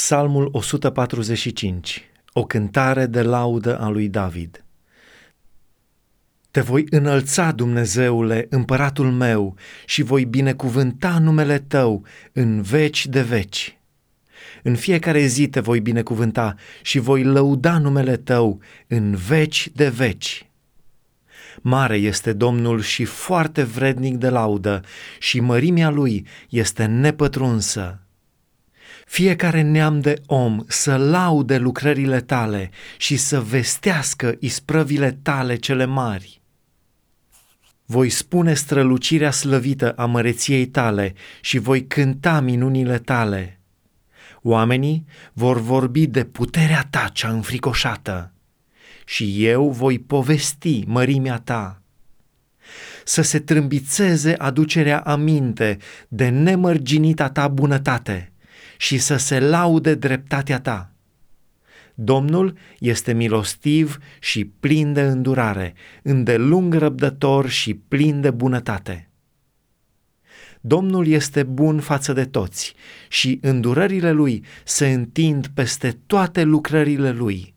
Psalmul 145, o cântare de laudă a lui David. Te voi înălța, Dumnezeule, împăratul meu, și voi binecuvânta numele tău în veci de veci. În fiecare zi te voi binecuvânta și voi lăuda numele tău în veci de veci. Mare este Domnul și foarte vrednic de laudă și mărimea lui este nepătrunsă. Fiecare neam de om să laude lucrările tale și să vestească isprăvile tale cele mari. Voi spune strălucirea slăvită a măreției tale și voi cânta minunile tale. Oamenii vor vorbi de puterea ta cea înfricoșată și eu voi povesti mărimea ta. Să se trâmbițeze aducerea aminte de nemărginita ta bunătate și să se laude dreptatea ta. Domnul este milostiv și plin de îndurare, îndelung răbdător și plin de bunătate. Domnul este bun față de toți și îndurările lui se întind peste toate lucrările lui.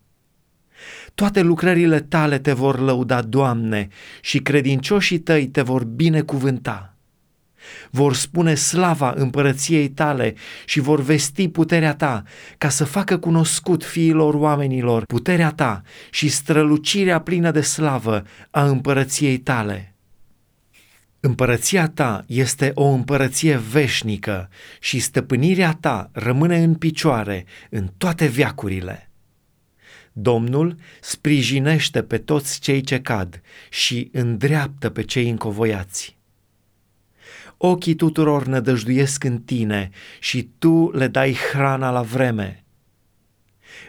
Toate lucrările tale te vor lăuda, Doamne, și credincioșii tăi te vor binecuvânta vor spune slava împărăției tale și vor vesti puterea ta, ca să facă cunoscut fiilor oamenilor puterea ta și strălucirea plină de slavă a împărăției tale. Împărăția ta este o împărăție veșnică și stăpânirea ta rămâne în picioare în toate viacurile. Domnul sprijinește pe toți cei ce cad și îndreaptă pe cei încovoiați. Ochii tuturor nădăjduiesc în tine și tu le dai hrana la vreme.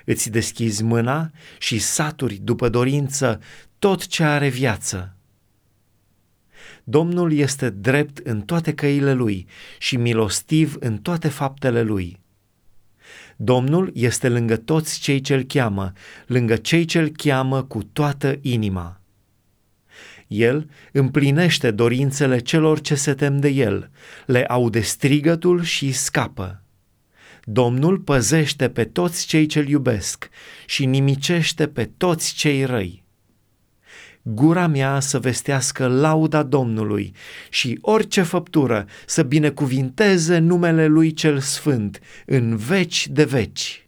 Îți deschizi mâna și saturi după dorință tot ce are viață. Domnul este drept în toate căile lui și milostiv în toate faptele lui. Domnul este lângă toți cei ce-l cheamă, lângă cei ce-l cheamă cu toată inima. El împlinește dorințele celor ce se tem de el, le aude strigătul și scapă. Domnul păzește pe toți cei ce-l iubesc și nimicește pe toți cei răi. Gura mea să vestească lauda Domnului și orice făptură să binecuvinteze numele Lui cel Sfânt în veci de veci.